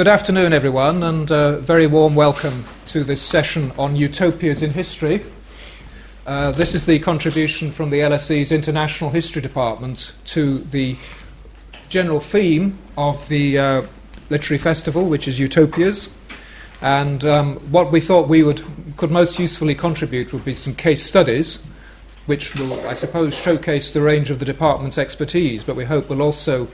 good afternoon, everyone, and a very warm welcome to this session on utopias in history. Uh, this is the contribution from the LSE's International History Department to the general theme of the uh, literary festival, which is utopias. And um, what we thought we would could most usefully contribute would be some case studies, which will, I suppose, showcase the range of the department's expertise, but we hope will also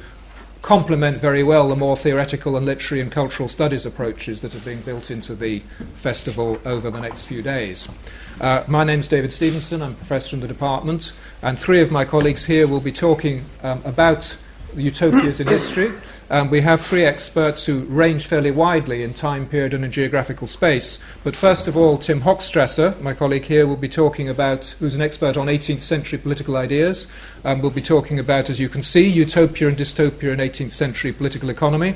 complement very well the more theoretical and literary and cultural studies approaches that are being built into the festival over the next few days. Uh, my name is David Stevenson, I'm a professor in the department, and three of my colleagues here will be talking um, about utopias in history. Um, we have three experts who range fairly widely in time period and in geographical space. But first of all, Tim Hochstrasser, my colleague here, will be talking about, who's an expert on 18th century political ideas. Um, we'll be talking about, as you can see, utopia and dystopia in 18th century political economy.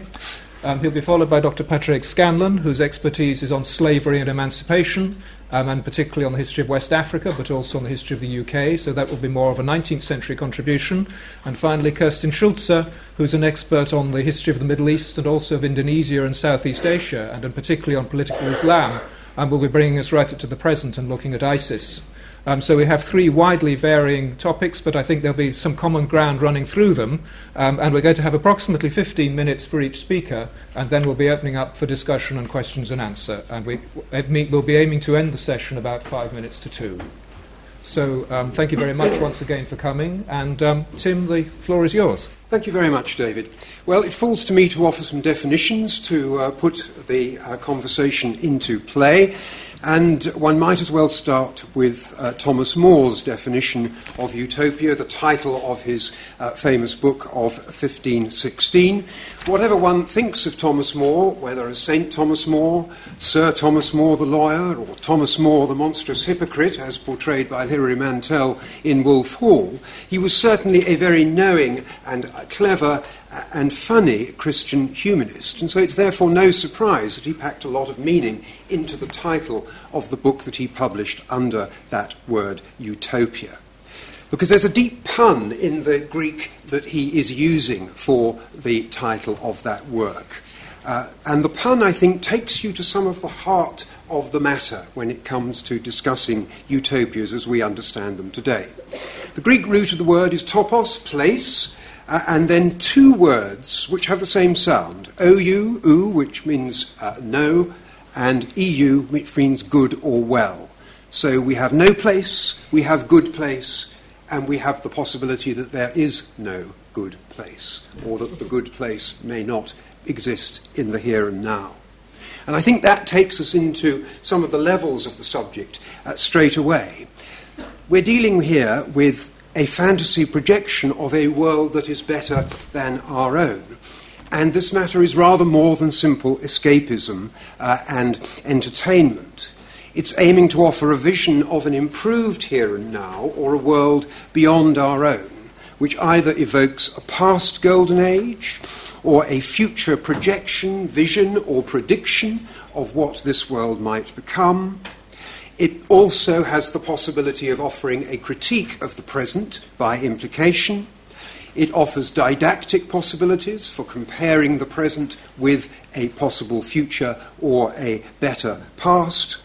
Um, he'll be followed by Dr. Padraic Scanlan, whose expertise is on slavery and emancipation, um, and particularly on the history of West Africa, but also on the history of the UK. So that will be more of a 19th century contribution. And finally, Kirsten Schulze, who's an expert on the history of the Middle East and also of Indonesia and Southeast Asia, and particularly on political Islam, and will be bringing us right up to the present and looking at ISIS. Um, so we have three widely varying topics, but I think there'll be some common ground running through them. Um, and we're going to have approximately 15 minutes for each speaker, and then we'll be opening up for discussion and questions and answer. And we, will be aiming to end the session about five minutes to two. So um, thank you very much once again for coming. And um, Tim, the floor is yours. Thank you very much, David. Well, it falls to me to offer some definitions to uh, put the uh, conversation into play. And one might as well start with uh, Thomas More's definition of utopia, the title of his uh, famous book of 1516. Whatever one thinks of Thomas More, whether as St. Thomas More, Sir Thomas More the lawyer, or Thomas More the monstrous hypocrite, as portrayed by Hilary Mantel in Wolf Hall, he was certainly a very knowing and clever and funny Christian humanist. And so it's therefore no surprise that he packed a lot of meaning into the title of the book that he published under that word, Utopia. Because there's a deep pun in the Greek that he is using for the title of that work. Uh, and the pun, I think, takes you to some of the heart of the matter when it comes to discussing utopias as we understand them today. The Greek root of the word is topos, place, uh, and then two words which have the same sound ou, which means uh, no, and eu, which means good or well. So we have no place, we have good place, and we have the possibility that there is no good place, or that the good place may not exist in the here and now. And I think that takes us into some of the levels of the subject uh, straight away. We're dealing here with a fantasy projection of a world that is better than our own. And this matter is rather more than simple escapism uh, and entertainment. It's aiming to offer a vision of an improved here and now or a world beyond our own, which either evokes a past golden age or a future projection, vision, or prediction of what this world might become it also has the possibility of offering a critique of the present by implication. It offers didactic possibilities for comparing the present with a possible future or a better past.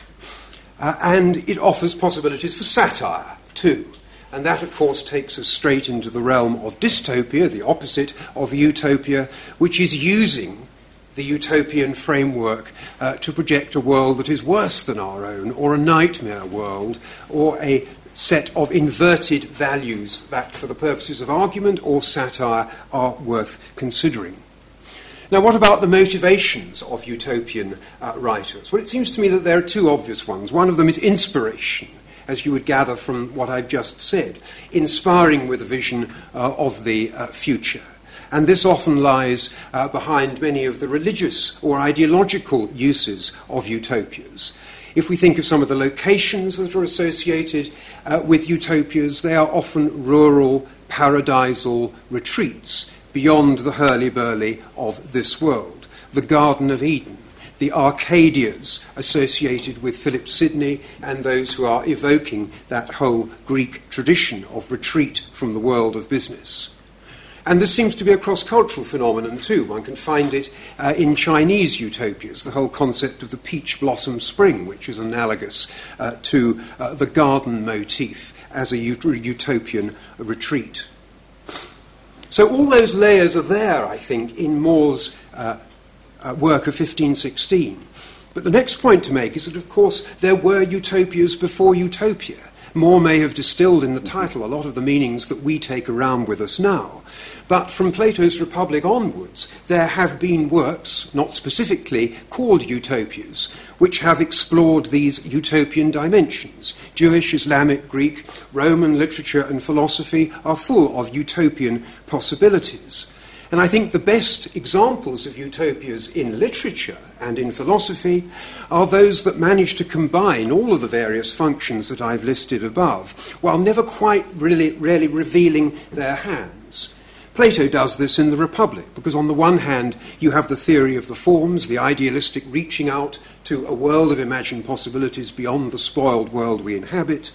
Uh, and it offers possibilities for satire, too. And that, of course, takes us straight into the realm of dystopia, the opposite of utopia, which is using the utopian framework uh, to project a world that is worse than our own, or a nightmare world, or a set of inverted values that, for the purposes of argument or satire, are worth considering. Now, what about the motivations of utopian uh, writers? Well, it seems to me that there are two obvious ones. One of them is inspiration, as you would gather from what I've just said, inspiring with a vision uh, of the uh, future. And this often lies uh, behind many of the religious or ideological uses of utopias. If we think of some of the locations that are associated uh, with utopias, they are often rural, paradisal retreats beyond the hurly-burly of this world. The Garden of Eden, the Arcadias associated with Philip Sidney and those who are evoking that whole Greek tradition of retreat from the world of business. And this seems to be a cross cultural phenomenon too. One can find it uh, in Chinese utopias, the whole concept of the peach blossom spring, which is analogous uh, to uh, the garden motif as a ut- utopian retreat. So all those layers are there, I think, in More's uh, uh, work of 1516. But the next point to make is that, of course, there were utopias before utopia. More may have distilled in the title a lot of the meanings that we take around with us now. But from Plato's Republic onwards, there have been works, not specifically called utopias, which have explored these utopian dimensions. Jewish, Islamic, Greek, Roman literature and philosophy are full of utopian possibilities. And I think the best examples of utopias in literature and in philosophy are those that manage to combine all of the various functions that I've listed above, while never quite really, really revealing their hands. Plato does this in the Republic, because on the one hand, you have the theory of the forms, the idealistic reaching out to a world of imagined possibilities beyond the spoiled world we inhabit.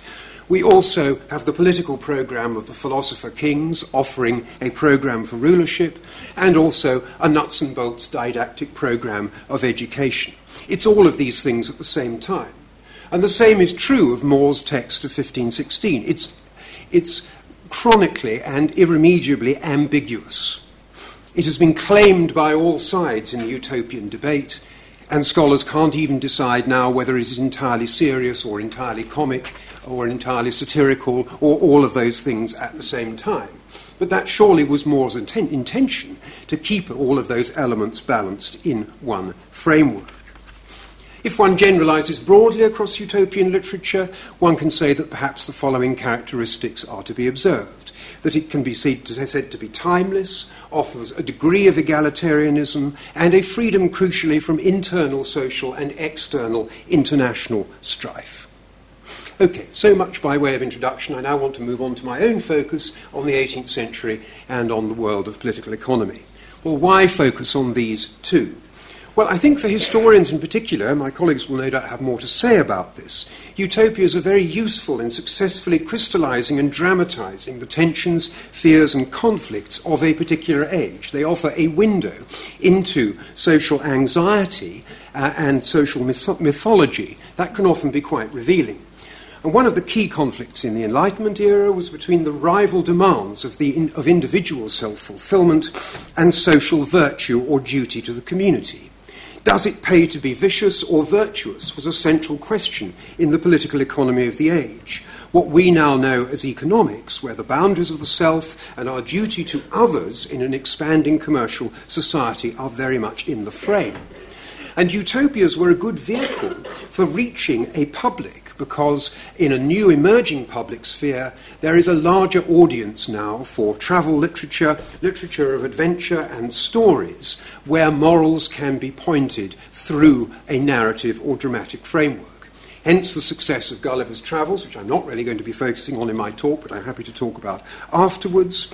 We also have the political program of the philosopher kings offering a program for rulership, and also a nuts and bolts didactic program of education. It's all of these things at the same time. And the same is true of More's text of 1516. It's, it's chronically and irremediably ambiguous. It has been claimed by all sides in the utopian debate and scholars can't even decide now whether it is entirely serious or entirely comic or entirely satirical or all of those things at the same time. But that surely was More's inten- intention to keep all of those elements balanced in one framework. If one generalizes broadly across utopian literature, one can say that perhaps the following characteristics are to be observed that it can be said to, be timeless, offers a degree of egalitarianism, and a freedom, crucially, from internal social and external international strife. Okay, so much by way of introduction. I now want to move on to my own focus on the 18th century and on the world of political economy. Well, why focus on these two? Well, I think for historians in particular, my colleagues will no doubt have more to say about this, utopias are very useful in successfully crystallizing and dramatizing the tensions, fears, and conflicts of a particular age. They offer a window into social anxiety uh, and social myth- mythology that can often be quite revealing. And one of the key conflicts in the Enlightenment era was between the rival demands of, the in, of individual self fulfillment and social virtue or duty to the community. Does it pay to be vicious or virtuous was a central question in the political economy of the age. What we now know as economics, where the boundaries of the self and our duty to others in an expanding commercial society are very much in the frame. And utopias were a good vehicle for reaching a public because in a new emerging public sphere, there is a larger audience now for travel literature, literature of adventure, and stories where morals can be pointed through a narrative or dramatic framework. Hence the success of Gulliver's Travels, which I'm not really going to be focusing on in my talk, but I'm happy to talk about afterwards.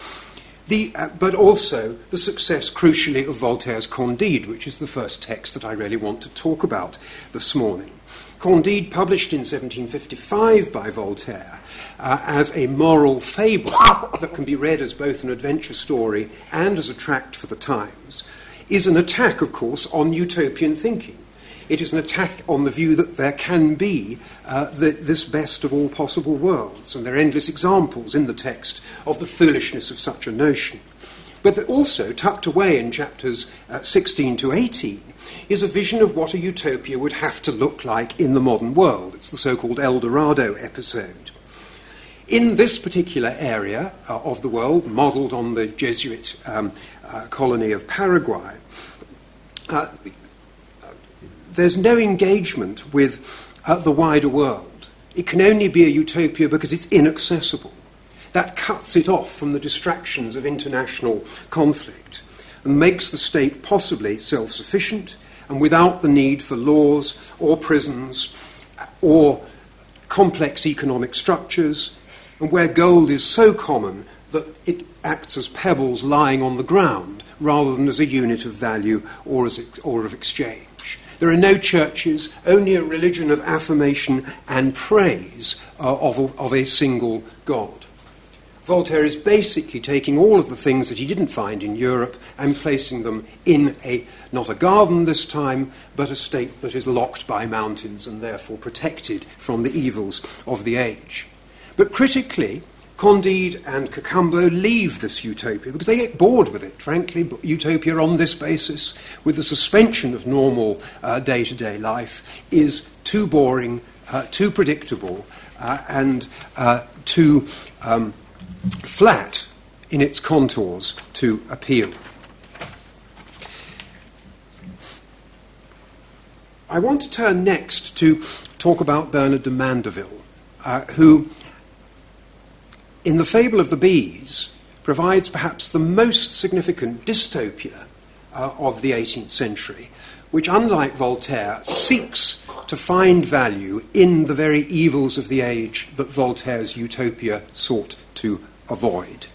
The, uh, but also the success, crucially, of Voltaire's Candide, which is the first text that I really want to talk about this morning. Candide, published in 1755 by Voltaire uh, as a moral fable that can be read as both an adventure story and as a tract for the times, is an attack, of course, on utopian thinking. It is an attack on the view that there can be uh, the, this best of all possible worlds, and there are endless examples in the text of the foolishness of such a notion. But also, tucked away in chapters uh, 16 to 18, is a vision of what a utopia would have to look like in the modern world. It's the so called El Dorado episode. In this particular area uh, of the world, modelled on the Jesuit um, uh, colony of Paraguay, uh, there's no engagement with uh, the wider world. It can only be a utopia because it's inaccessible. That cuts it off from the distractions of international conflict and makes the state possibly self sufficient and without the need for laws or prisons or complex economic structures, and where gold is so common that it acts as pebbles lying on the ground rather than as a unit of value or, as, or of exchange. There are no churches, only a religion of affirmation and praise uh, of, a, of a single God. Voltaire is basically taking all of the things that he didn't find in Europe and placing them in a, not a garden this time, but a state that is locked by mountains and therefore protected from the evils of the age. But critically, Candide and Cacambo leave this utopia because they get bored with it, frankly. Utopia on this basis, with the suspension of normal day to day life, is too boring, uh, too predictable, uh, and uh, too. Um, flat in its contours to appeal. I want to turn next to talk about Bernard de Mandeville, uh, who, in the fable of the bees, provides perhaps the most significant dystopia uh, of the 18th century, which, unlike Voltaire, seeks to find value in the very evils of the age that Voltaire's utopia sought to avoid.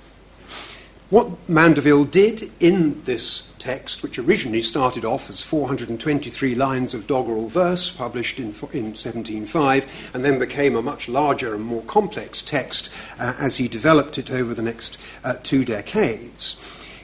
What Mandeville did in this text, which originally started off as 423 lines of doggerel verse published in, in 1705, and then became a much larger and more complex text uh, as he developed it over the next uh, two decades,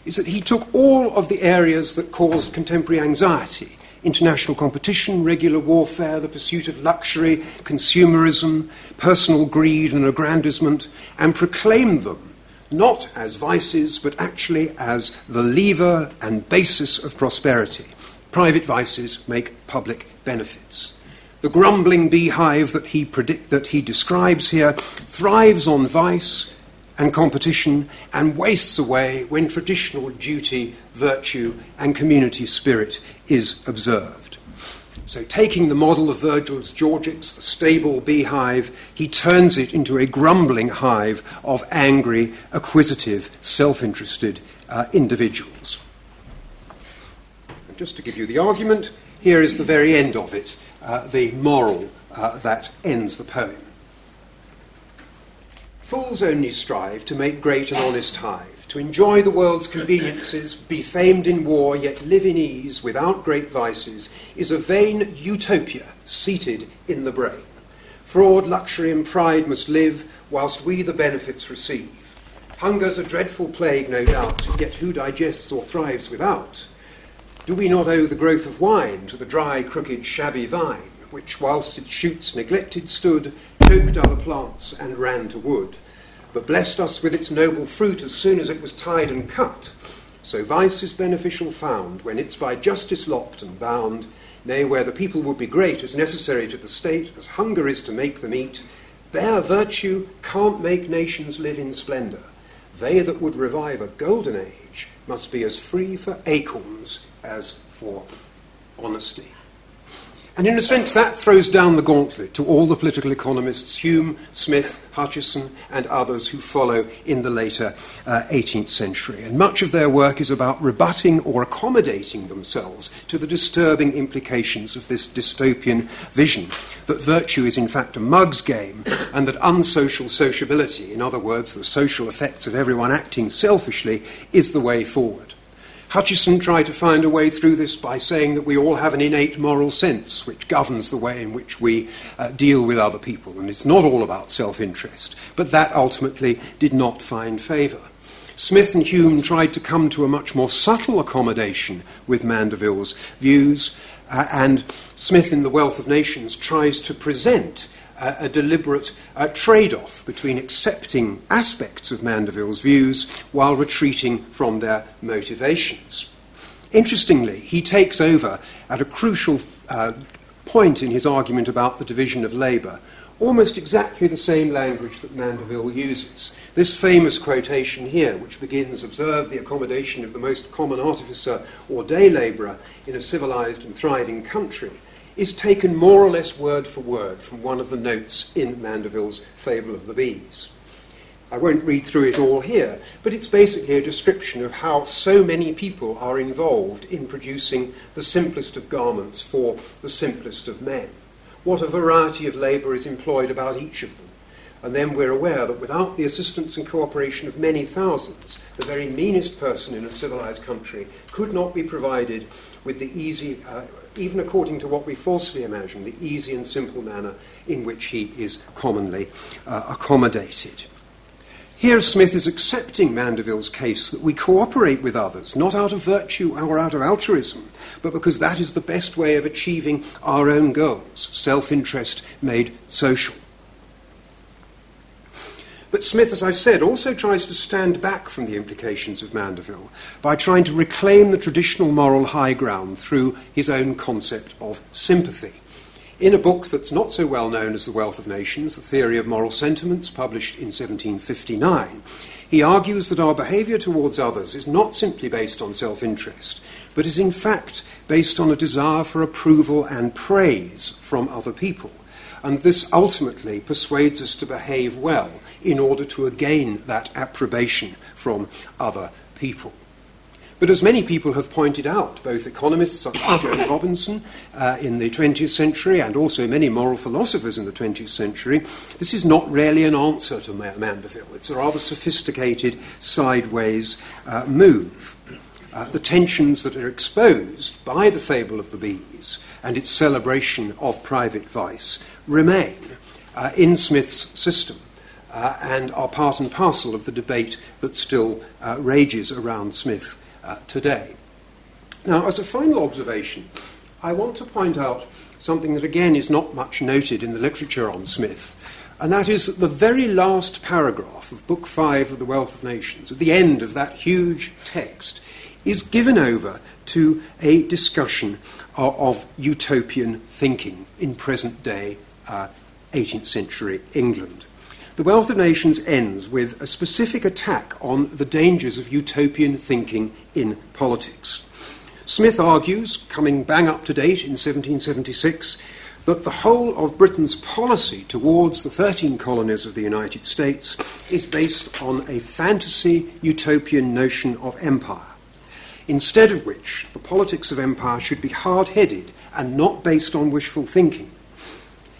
is that he took all of the areas that caused contemporary anxiety international competition, regular warfare, the pursuit of luxury, consumerism, personal greed and aggrandizement, and proclaim them not as vices, but actually as the lever and basis of prosperity. Private vices make public benefits. The grumbling beehive that he, predict, that he describes here thrives on vice and competition and wastes away when traditional duty, virtue, and community spirit is observed. So, taking the model of Virgil's Georgics, the stable beehive, he turns it into a grumbling hive of angry, acquisitive, self interested uh, individuals. And just to give you the argument, here is the very end of it, uh, the moral uh, that ends the poem. Fools only strive to make great and honest hive, to enjoy the world's conveniences, be famed in war, yet live in ease without great vices, is a vain utopia seated in the brain. Fraud, luxury, and pride must live, whilst we the benefits receive. Hunger's a dreadful plague, no doubt, yet who digests or thrives without? Do we not owe the growth of wine to the dry, crooked, shabby vine, which, whilst its shoots neglected stood, choked other plants and ran to wood, but blessed us with its noble fruit as soon as it was tied and cut. So vice is beneficial found when it's by justice lopped and bound, nay, where the people would be great as necessary to the state as hunger is to make them eat. Bare virtue can't make nations live in splendour. They that would revive a golden age must be as free for acorns as for honesty. And in a sense, that throws down the gauntlet to all the political economists, Hume, Smith, Hutcheson, and others who follow in the later uh, 18th century. And much of their work is about rebutting or accommodating themselves to the disturbing implications of this dystopian vision that virtue is in fact a mug's game and that unsocial sociability, in other words, the social effects of everyone acting selfishly, is the way forward. Hutcheson tried to find a way through this by saying that we all have an innate moral sense which governs the way in which we uh, deal with other people, and it's not all about self interest. But that ultimately did not find favour. Smith and Hume tried to come to a much more subtle accommodation with Mandeville's views, uh, and Smith in The Wealth of Nations tries to present uh, a deliberate uh, trade off between accepting aspects of Mandeville's views while retreating from their motivations. Interestingly, he takes over at a crucial uh, point in his argument about the division of labour almost exactly the same language that Mandeville uses. This famous quotation here, which begins Observe the accommodation of the most common artificer or day labourer in a civilized and thriving country, is taken more or less word for word from one of the notes in Mandeville's Fable of the Bees. I won't read through it all here, but it's basically a description of how so many people are involved in producing the simplest of garments for the simplest of men. What a variety of labour is employed about each of them. And then we're aware that without the assistance and cooperation of many thousands, the very meanest person in a civilized country could not be provided with the easy, uh, even according to what we falsely imagine, the easy and simple manner in which he is commonly uh, accommodated. Here, Smith is accepting Mandeville's case that we cooperate with others, not out of virtue or out of altruism, but because that is the best way of achieving our own goals, self interest made social. But Smith, as I've said, also tries to stand back from the implications of Mandeville by trying to reclaim the traditional moral high ground through his own concept of sympathy. In a book that's not so well known as The Wealth of Nations, The Theory of Moral Sentiments, published in 1759, he argues that our behaviour towards others is not simply based on self interest, but is in fact based on a desire for approval and praise from other people. And this ultimately persuades us to behave well in order to gain that approbation from other people. But as many people have pointed out, both economists such as Joan Robinson uh, in the 20th century and also many moral philosophers in the 20th century, this is not really an answer to Mandeville. It's a rather sophisticated sideways uh, move. Uh, the tensions that are exposed by the fable of the bees and its celebration of private vice remain uh, in Smith's system. Uh, and are part and parcel of the debate that still uh, rages around Smith uh, today. Now, as a final observation, I want to point out something that again is not much noted in the literature on Smith, and that is that the very last paragraph of Book 5 of The Wealth of Nations, at the end of that huge text, is given over to a discussion of, of utopian thinking in present day uh, 18th century England. The Wealth of Nations ends with a specific attack on the dangers of utopian thinking in politics. Smith argues, coming bang up to date in 1776, that the whole of Britain's policy towards the 13 colonies of the United States is based on a fantasy utopian notion of empire, instead of which the politics of empire should be hard headed and not based on wishful thinking.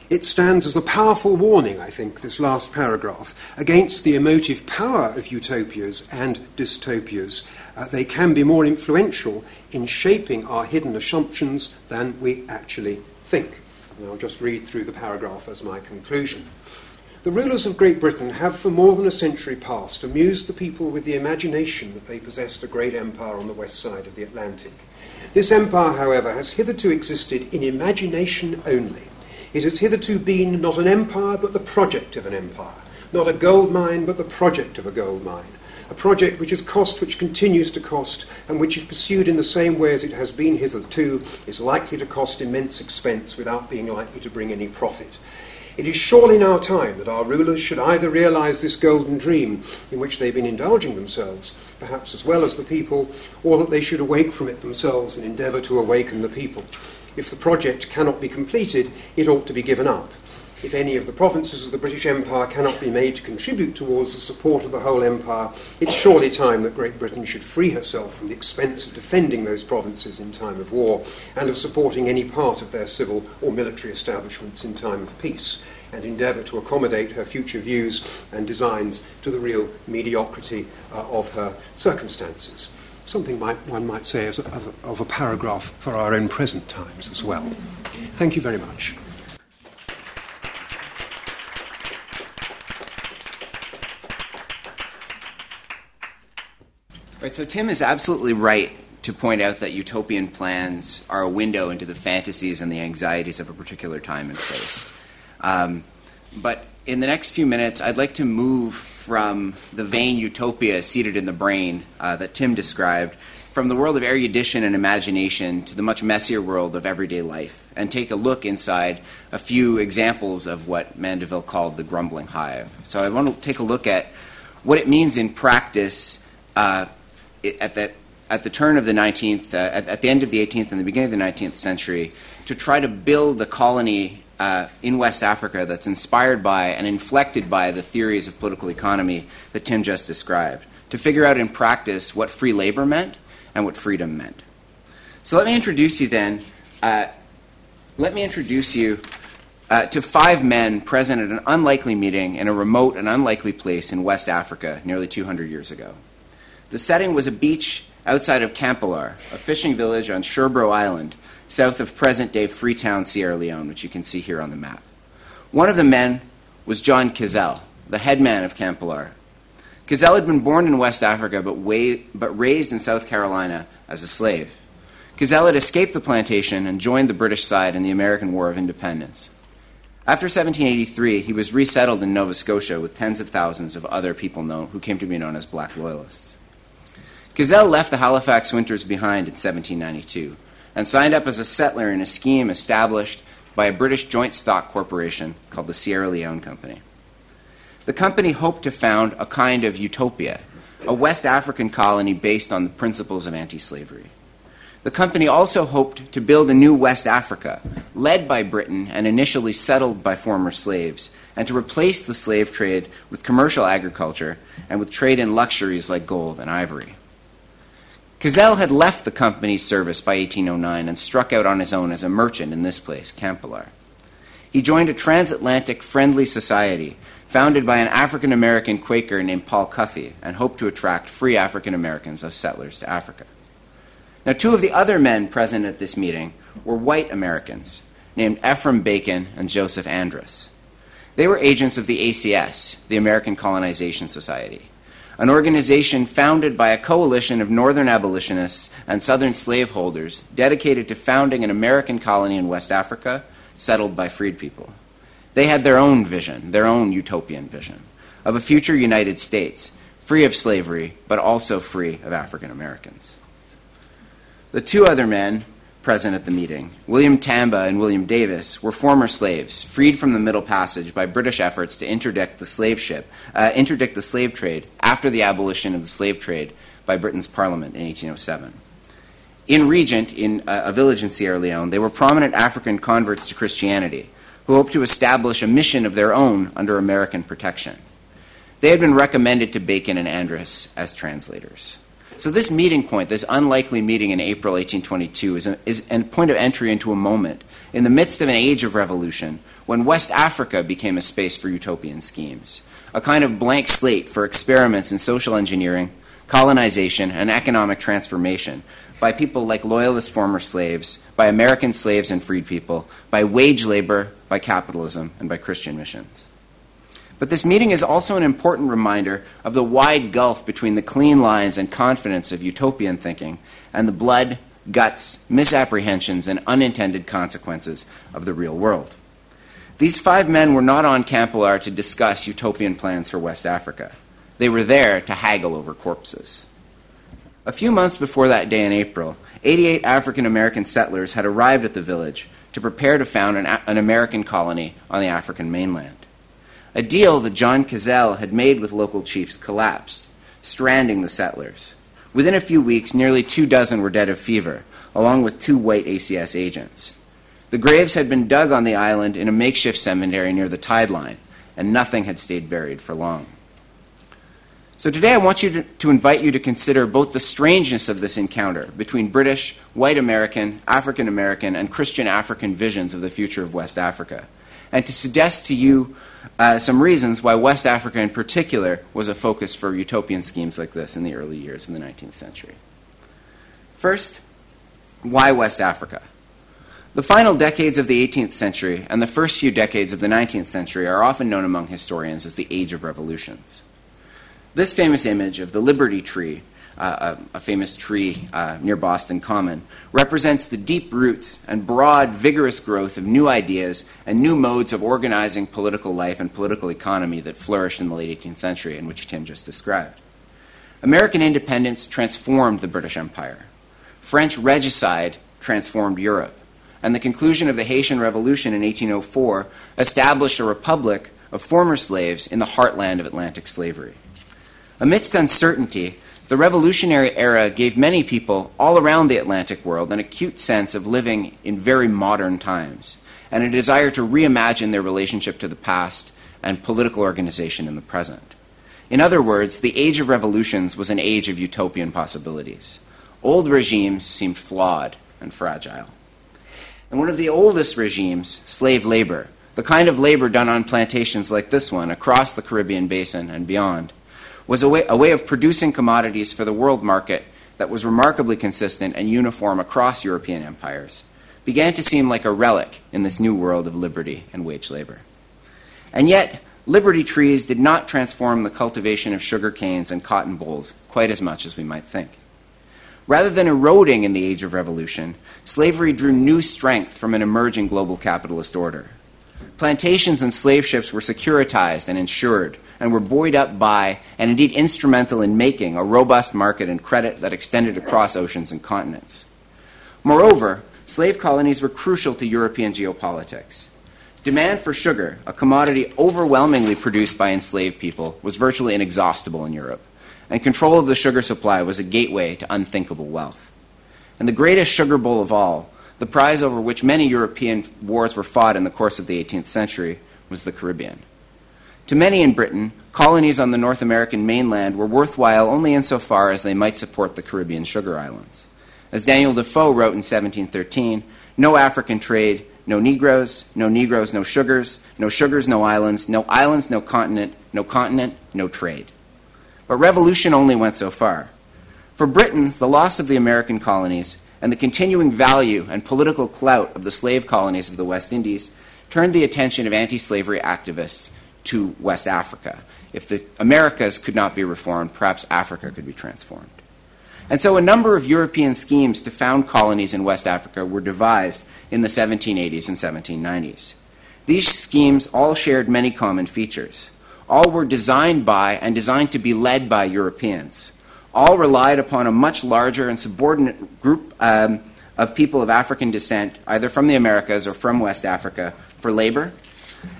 It stands as a powerful warning, I think, this last paragraph, against the emotive power of utopias and dystopias. Uh, they can be more influential in shaping our hidden assumptions than we actually think. And I'll just read through the paragraph as my conclusion. The rulers of Great Britain have for more than a century past amused the people with the imagination that they possessed a great empire on the west side of the Atlantic. This empire, however, has hitherto existed in imagination only it has hitherto been not an empire, but the project of an empire. Not a gold mine, but the project of a gold mine. A project which has cost, which continues to cost, and which, if pursued in the same way as it has been hitherto, is likely to cost immense expense without being likely to bring any profit. It is surely now time that our rulers should either realize this golden dream in which they've been indulging themselves, perhaps as well as the people, or that they should awake from it themselves and endeavor to awaken the people. If the project cannot be completed, it ought to be given up. If any of the provinces of the British Empire cannot be made to contribute towards the support of the whole empire, it's surely time that Great Britain should free herself from the expense of defending those provinces in time of war and of supporting any part of their civil or military establishments in time of peace, and endeavour to accommodate her future views and designs to the real mediocrity uh, of her circumstances something might, one might say a, of a paragraph for our own present times as well. Thank you very much. Right, so Tim is absolutely right to point out that utopian plans are a window into the fantasies and the anxieties of a particular time and place. Um, but in the next few minutes, I'd like to move from the vain utopia seated in the brain uh, that Tim described, from the world of erudition and imagination to the much messier world of everyday life, and take a look inside a few examples of what Mandeville called the grumbling hive. So I want to take a look at what it means in practice uh, at the at the turn of the 19th, uh, at, at, the end of the 18th and the beginning of the 19th century, to try to build a colony uh, in West Africa that's inspired by and inflected by the theories of political economy that Tim just described, to figure out in practice what free labor meant and what freedom meant. So let me introduce you then. Uh, let me introduce you uh, to five men present at an unlikely meeting in a remote and unlikely place in West Africa nearly 200 years ago. The setting was a beach outside of Campelar, a fishing village on Sherbro Island, south of present day Freetown, Sierra Leone, which you can see here on the map. One of the men was John Kizell, the headman of Campelar. Kizell had been born in West Africa but, wa- but raised in South Carolina as a slave. Kizell had escaped the plantation and joined the British side in the American War of Independence. After 1783, he was resettled in Nova Scotia with tens of thousands of other people known, who came to be known as Black Loyalists. Kizell left the Halifax winters behind in 1792 and signed up as a settler in a scheme established by a British joint stock corporation called the Sierra Leone Company. The company hoped to found a kind of utopia, a West African colony based on the principles of anti slavery. The company also hoped to build a new West Africa, led by Britain and initially settled by former slaves, and to replace the slave trade with commercial agriculture and with trade in luxuries like gold and ivory. Kizell had left the company's service by 1809 and struck out on his own as a merchant in this place, Campelar. He joined a transatlantic friendly society founded by an African American Quaker named Paul Cuffe and hoped to attract free African Americans as settlers to Africa. Now, two of the other men present at this meeting were white Americans named Ephraim Bacon and Joseph Andrus. They were agents of the ACS, the American Colonization Society an organization founded by a coalition of Northern abolitionists and Southern slaveholders dedicated to founding an American colony in West Africa settled by freed people. They had their own vision, their own utopian vision, of a future United States free of slavery, but also free of African Americans. The two other men present at the meeting. William Tamba and William Davis were former slaves, freed from the Middle Passage by British efforts to interdict the slave ship, uh, interdict the slave trade after the abolition of the slave trade by Britain's Parliament in 1807. In Regent, in uh, a village in Sierra Leone, they were prominent African converts to Christianity who hoped to establish a mission of their own under American protection. They had been recommended to Bacon and Andrus as translators. So, this meeting point, this unlikely meeting in April 1822, is a, is a point of entry into a moment in the midst of an age of revolution when West Africa became a space for utopian schemes, a kind of blank slate for experiments in social engineering, colonization, and economic transformation by people like loyalist former slaves, by American slaves and freed people, by wage labor, by capitalism, and by Christian missions. But this meeting is also an important reminder of the wide gulf between the clean lines and confidence of utopian thinking and the blood, guts, misapprehensions, and unintended consequences of the real world. These five men were not on Campelar to discuss utopian plans for West Africa. They were there to haggle over corpses. A few months before that day in April, 88 African American settlers had arrived at the village to prepare to found an, an American colony on the African mainland. A deal that John Kizell had made with local chiefs collapsed, stranding the settlers. Within a few weeks, nearly two dozen were dead of fever, along with two white ACS agents. The graves had been dug on the island in a makeshift cemetery near the tide line, and nothing had stayed buried for long. So today I want you to, to, invite you to consider both the strangeness of this encounter between British, white American, African American, and Christian African visions of the future of West Africa, and to suggest to you uh, some reasons why West Africa in particular was a focus for utopian schemes like this in the early years of the 19th century. First, why West Africa? The final decades of the 18th century and the first few decades of the 19th century are often known among historians as the Age of Revolutions. This famous image of the Liberty Tree uh, a, a, famous tree uh, near Boston Common, represents the deep roots and broad, vigorous growth of new ideas and new modes of organizing political life and political economy that flourished in the late 18th century, and which Tim just described. American independence transformed the British Empire. French regicide transformed Europe. And the conclusion of the Haitian Revolution in 1804 established a republic of former slaves in the heartland of Atlantic slavery. Amidst uncertainty, the revolutionary era gave many people all around the Atlantic world an acute sense of living in very modern times and a desire to reimagine their relationship to the past and political organization in the present. In other words, the age of revolutions was an age of utopian possibilities. Old regimes seemed flawed and fragile. And one of the oldest regimes, slave labor, the kind of labor done on plantations like this one across the Caribbean basin and beyond, was a way, a way of producing commodities for the world market that was remarkably consistent and uniform across European empires, began to seem like a relic in this new world of liberty and wage labor. And yet, Liberty trees did not transform the cultivation of sugar canes and cotton bolls quite as much as we might think. Rather than eroding in the age of revolution, slavery drew new strength from an emerging global capitalist order. Plantations and slave ships were securitized and insured and were buoyed up by, and indeed instrumental in making, a robust market and credit that extended across oceans and continents. Moreover, slave colonies were crucial to European geopolitics. Demand for sugar, a commodity overwhelmingly produced by enslaved people, was virtually inexhaustible in Europe, and control of the sugar supply was a gateway to unthinkable wealth. And the greatest sugar bowl of all, the prize over which many European wars were fought in the course of the 18th century, was the Caribbean. To many in Britain, colonies on the North American mainland were worthwhile only insofar as they might support the Caribbean sugar islands. As Daniel Defoe wrote in 1713, no African trade, no Negroes, no Negroes, no sugars, no sugars, no islands, no islands, no continent, no continent, no trade. But revolution only went so far. For Britons, the loss of the American colonies and the continuing value and political clout of the slave colonies of the West Indies turned the attention of anti slavery activists to West Africa. If the Americas could not be reformed, perhaps Africa could be transformed. And so a number of European schemes to found colonies in West Africa were devised in the 1780s and 1790s. These schemes all shared many common features. All were designed by and designed to be led by Europeans. All relied upon a much larger and subordinate group um, of people of African descent, either from the Americas or from West Africa, for labor.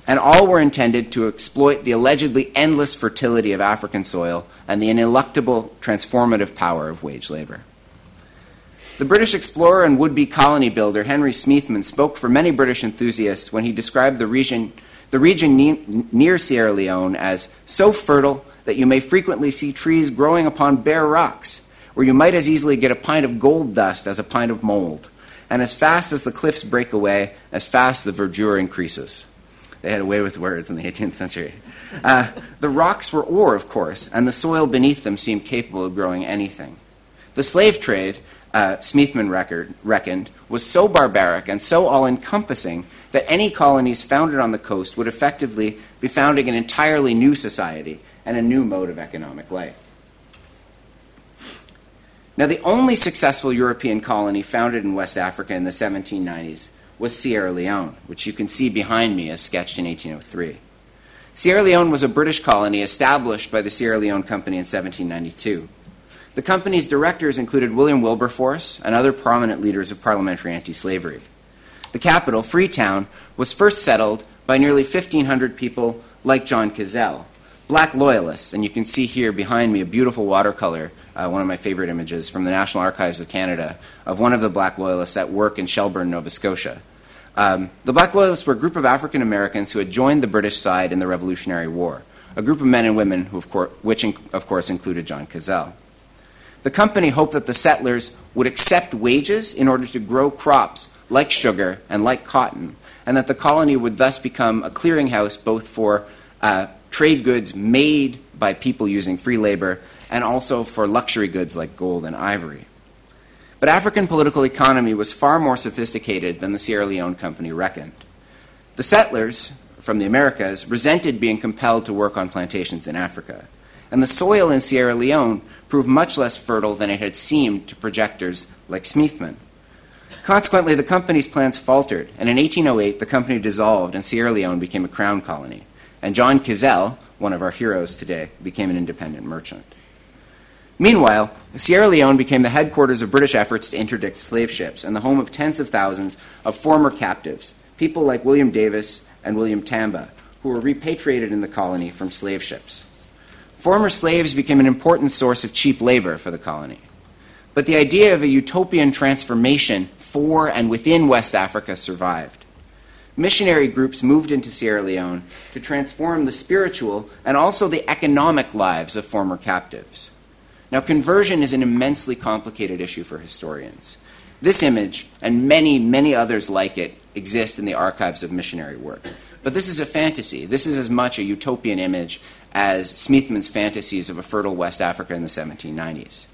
And all were intended to exploit the allegedly endless fertility of African soil and the ineluctable transformative power of wage labor. The British explorer and would be colony builder Henry Smeathman spoke for many British enthusiasts when he described the region, the region near Sierra Leone as so fertile that you may frequently see trees growing upon bare rocks, where you might as easily get a pint of gold dust as a pint of mold. And as fast as the cliffs break away, as fast the verdure increases. They had a way with words in the 18th century. Uh, the rocks were ore, of course, and the soil beneath them seemed capable of growing anything. The slave trade, uh, Smeathman record, reckoned, was so barbaric and so all encompassing that any colonies founded on the coast would effectively be founding an entirely new society and a new mode of economic life. Now, the only successful European colony founded in West Africa in the 1790s was Sierra Leone, which you can see behind me as sketched in 1803. Sierra Leone was a British colony established by the Sierra Leone Company in 1792. The company's directors included William Wilberforce and other prominent leaders of parliamentary anti slavery. The capital, Freetown, was first settled by nearly 1,500 people like John Kizell, black loyalists, and you can see here behind me a beautiful watercolor, uh, one of my favorite images from the National Archives of Canada, of one of the black loyalists at work in Shelburne, Nova Scotia. Um, the black loyalists were a group of African Americans who had joined the British side in the Revolutionary War, a group of men and women, who of course, which of course included John Kizell. The company hoped that the settlers would accept wages in order to grow crops like sugar and like cotton, and that the colony would thus become a clearinghouse both for uh, trade goods made by people using free labor and also for luxury goods like gold and ivory. But African political economy was far more sophisticated than the Sierra Leone Company reckoned. The settlers from the Americas resented being compelled to work on plantations in Africa, and the soil in Sierra Leone proved much less fertile than it had seemed to projectors like Smeathman. Consequently, the company's plans faltered, and in 1808 the company dissolved and Sierra Leone became a crown colony. And John Kizell, one of our heroes today, became an independent merchant. Meanwhile, Sierra Leone became the headquarters of British efforts to interdict slave ships and the home of tens of thousands of former captives, people like William Davis and William Tamba, who were repatriated in the colony from slave ships. Former slaves became an important source of cheap labor for the colony. But the idea of a utopian transformation for and within West Africa survived. Missionary groups moved into Sierra Leone to transform the spiritual and also the economic lives of former captives. Now, conversion is an immensely complicated issue for historians. This image, and many, many others like it, exist in the archives of missionary work. But this is a fantasy. This is as much a utopian image as Smeathman's fantasies of a fertile West Africa in the 1790s.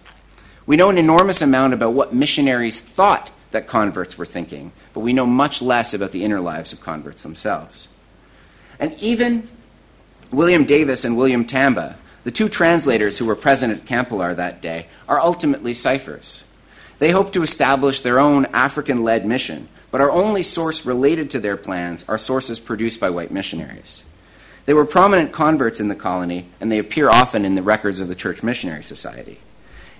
We know an enormous amount about what missionaries thought that converts were thinking, but we know much less about the inner lives of converts themselves. And even William Davis and William Tamba, the two translators who were present at Campelar that day, are ultimately ciphers. They hope to establish their own African led mission, but our only source related to their plans are sources produced by white missionaries. They were prominent converts in the colony, and they appear often in the records of the Church Missionary Society.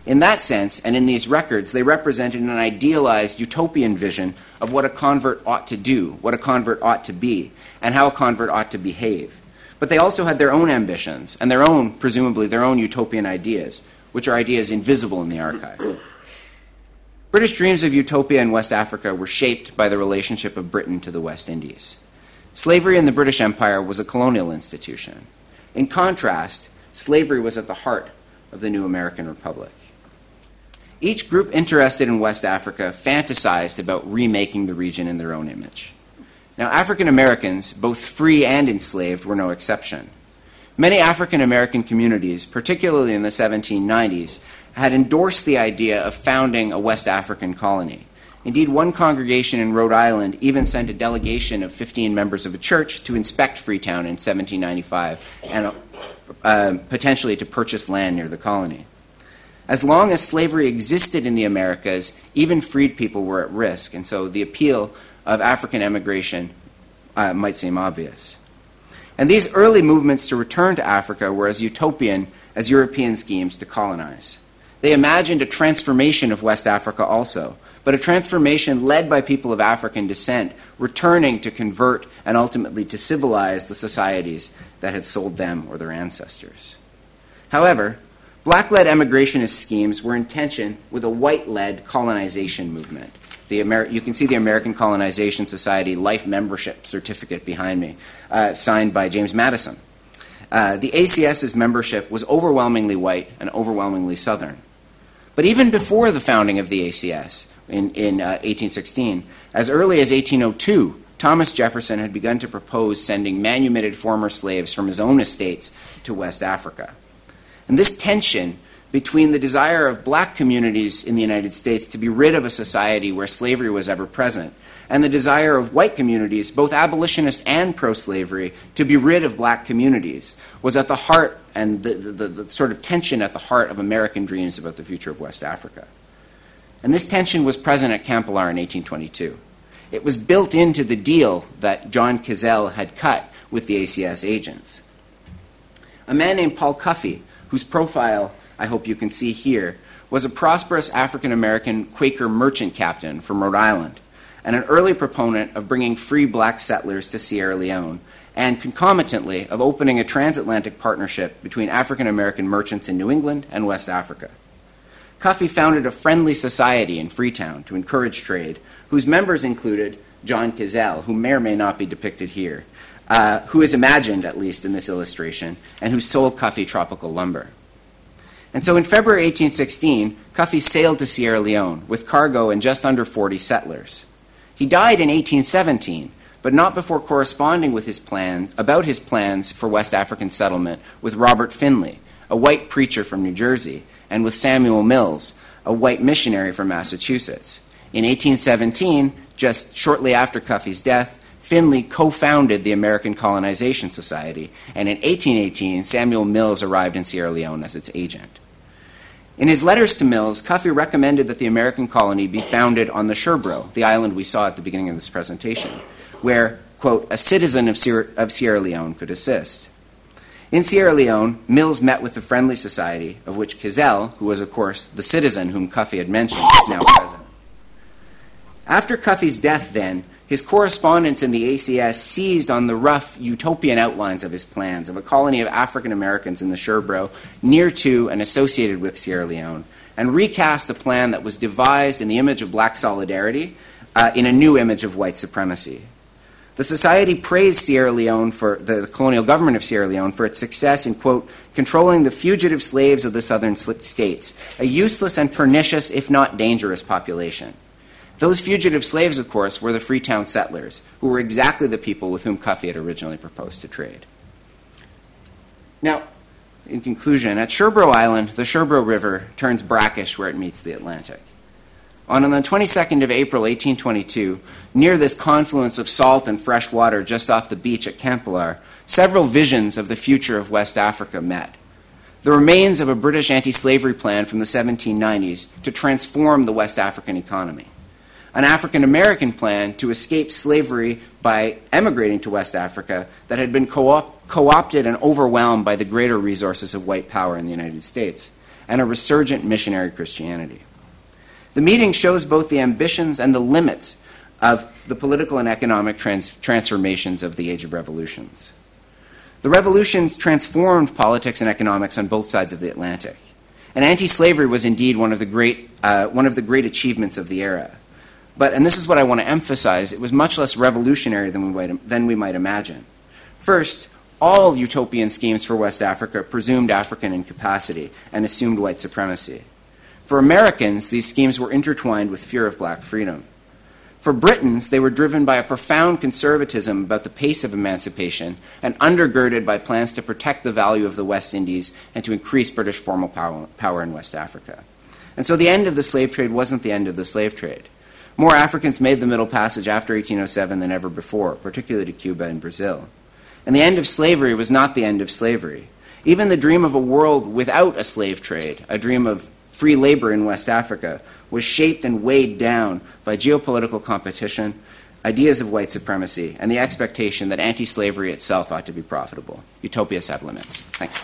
In that sense, and in these records, they represented an idealized utopian vision of what a convert ought to do, what a convert ought to be, and how a convert ought to behave. But they also had their own ambitions and their own, presumably, their own utopian ideas, which are ideas invisible in the archive. British dreams of utopia in West Africa were shaped by the relationship of Britain to the West Indies. Slavery in the British Empire was a colonial institution. In contrast, slavery was at the heart of the new American Republic. Each group interested in West Africa fantasized about remaking the region in their own image. Now, African Americans, both free and enslaved, were no exception. Many African American communities, particularly in the 1790s, had endorsed the idea of founding a West African colony. Indeed, one congregation in Rhode Island even sent a delegation of 15 members of a church to inspect Freetown in 1795 and uh, potentially to purchase land near the colony. As long as slavery existed in the Americas, even freed people were at risk, and so the appeal of African emigration uh, might seem obvious. And these early movements to return to Africa were as utopian as European schemes to colonize. They imagined a transformation of West Africa also, but a transformation led by people of African descent, returning to convert and ultimately to civilize the societies that had sold them or their ancestors. However, Black led emigrationist schemes were in tension with a white led colonization movement. You can see the American Colonization Society life membership certificate behind me, uh, signed by James Madison. Uh, the ACS's membership was overwhelmingly white and overwhelmingly Southern. But even before the founding of the ACS in, in uh, 1816, as early as 1802, Thomas Jefferson had begun to propose sending manumitted former slaves from his own estates to West Africa. And this tension between the desire of black communities in the United States to be rid of a society where slavery was ever present, and the desire of white communities, both abolitionist and pro slavery, to be rid of black communities, was at the heart and the, the, the, sort of tension at the heart of American dreams about the future of West Africa. And this tension was present at Campelar in 1822. It was built into the deal that John Kizell had cut with the ACS agents. A man named Paul Cuffe whose profile I hope you can see here, was a prosperous African American Quaker merchant captain from Rhode Island and an early proponent of bringing free black settlers to Sierra Leone and concomitantly of opening a transatlantic partnership between African American merchants in New England and West Africa. Cuffe founded a friendly society in Freetown to encourage trade, whose members included John Kizell, who may or may not be depicted here, uh, who is imagined, at least in this illustration, and who sold Cuffe tropical lumber. And so in February 1816, Cuffe sailed to Sierra Leone with cargo and just under 40 settlers. He died in 1817, but not before corresponding with his plan, about his plans for West African settlement with Robert Finley, a white preacher from New Jersey, and with Samuel Mills, a white missionary from Massachusetts. In 1817, just shortly after Cuffe's death, Finley co founded the American Colonization Society, and in 1818, Samuel Mills arrived in Sierra Leone as its agent. In his letters to Mills, Cuffe recommended that the American colony be founded on the Sherbro, the island we saw at the beginning of this presentation, where, quote, a citizen of Sierra, of Sierra Leone could assist. In Sierra Leone, Mills met with the Friendly Society, of which Kizell, who was, of course, the citizen whom Cuffe had mentioned, is now president. After Cuffe's death, then, his correspondents in the ACS seized on the rough utopian outlines of his plans of a colony of African Americans in the Sherbro, near to and associated with Sierra Leone, and recast a plan that was devised in the image of black solidarity uh, in a new image of white supremacy. The society praised Sierra Leone for the colonial government of Sierra Leone for its success in, quote, controlling the fugitive slaves of the southern states, a useless and pernicious, if not dangerous, population. Those fugitive slaves, of course, were the Freetown settlers, who were exactly the people with whom Cuffe had originally proposed to trade. Now, in conclusion, at Sherbro Island, the Sherbro River turns brackish where it meets the Atlantic. On the 22nd of April 1822, near this confluence of salt and fresh water just off the beach at Campelar, several visions of the future of West Africa met. The remains of a British anti slavery plan from the 1790s to transform the West African economy. An African American plan to escape slavery by emigrating to West Africa that had been co opted and overwhelmed by the greater resources of white power in the United States, and a resurgent missionary Christianity. The meeting shows both the ambitions and the limits of the political and economic trans- transformations of the Age of Revolutions. The revolutions transformed politics and economics on both sides of the Atlantic. And anti slavery was indeed one of, the great, uh, one of the great achievements of the era. But, and this is what I want to emphasize, it was much less revolutionary than we might, than we might imagine. First, all utopian schemes for West Africa presumed African incapacity and assumed white supremacy. For Americans, these schemes were intertwined with fear of black freedom. For Britons, they were driven by a profound conservatism about the pace of emancipation and undergirded by plans to protect the value of the West Indies and to increase British formal power, power in West Africa. And so the end of the slave trade wasn't the end of the slave trade. More Africans made the Middle Passage after 1807 than ever before, particularly to Cuba and Brazil. And the end of slavery was not the end of slavery. Even the dream of a world without a slave trade, a dream of free labor in West Africa, was shaped and weighed down by geopolitical competition, ideas of white supremacy, and the expectation that anti slavery itself ought to be profitable. Utopias have limits. Thanks.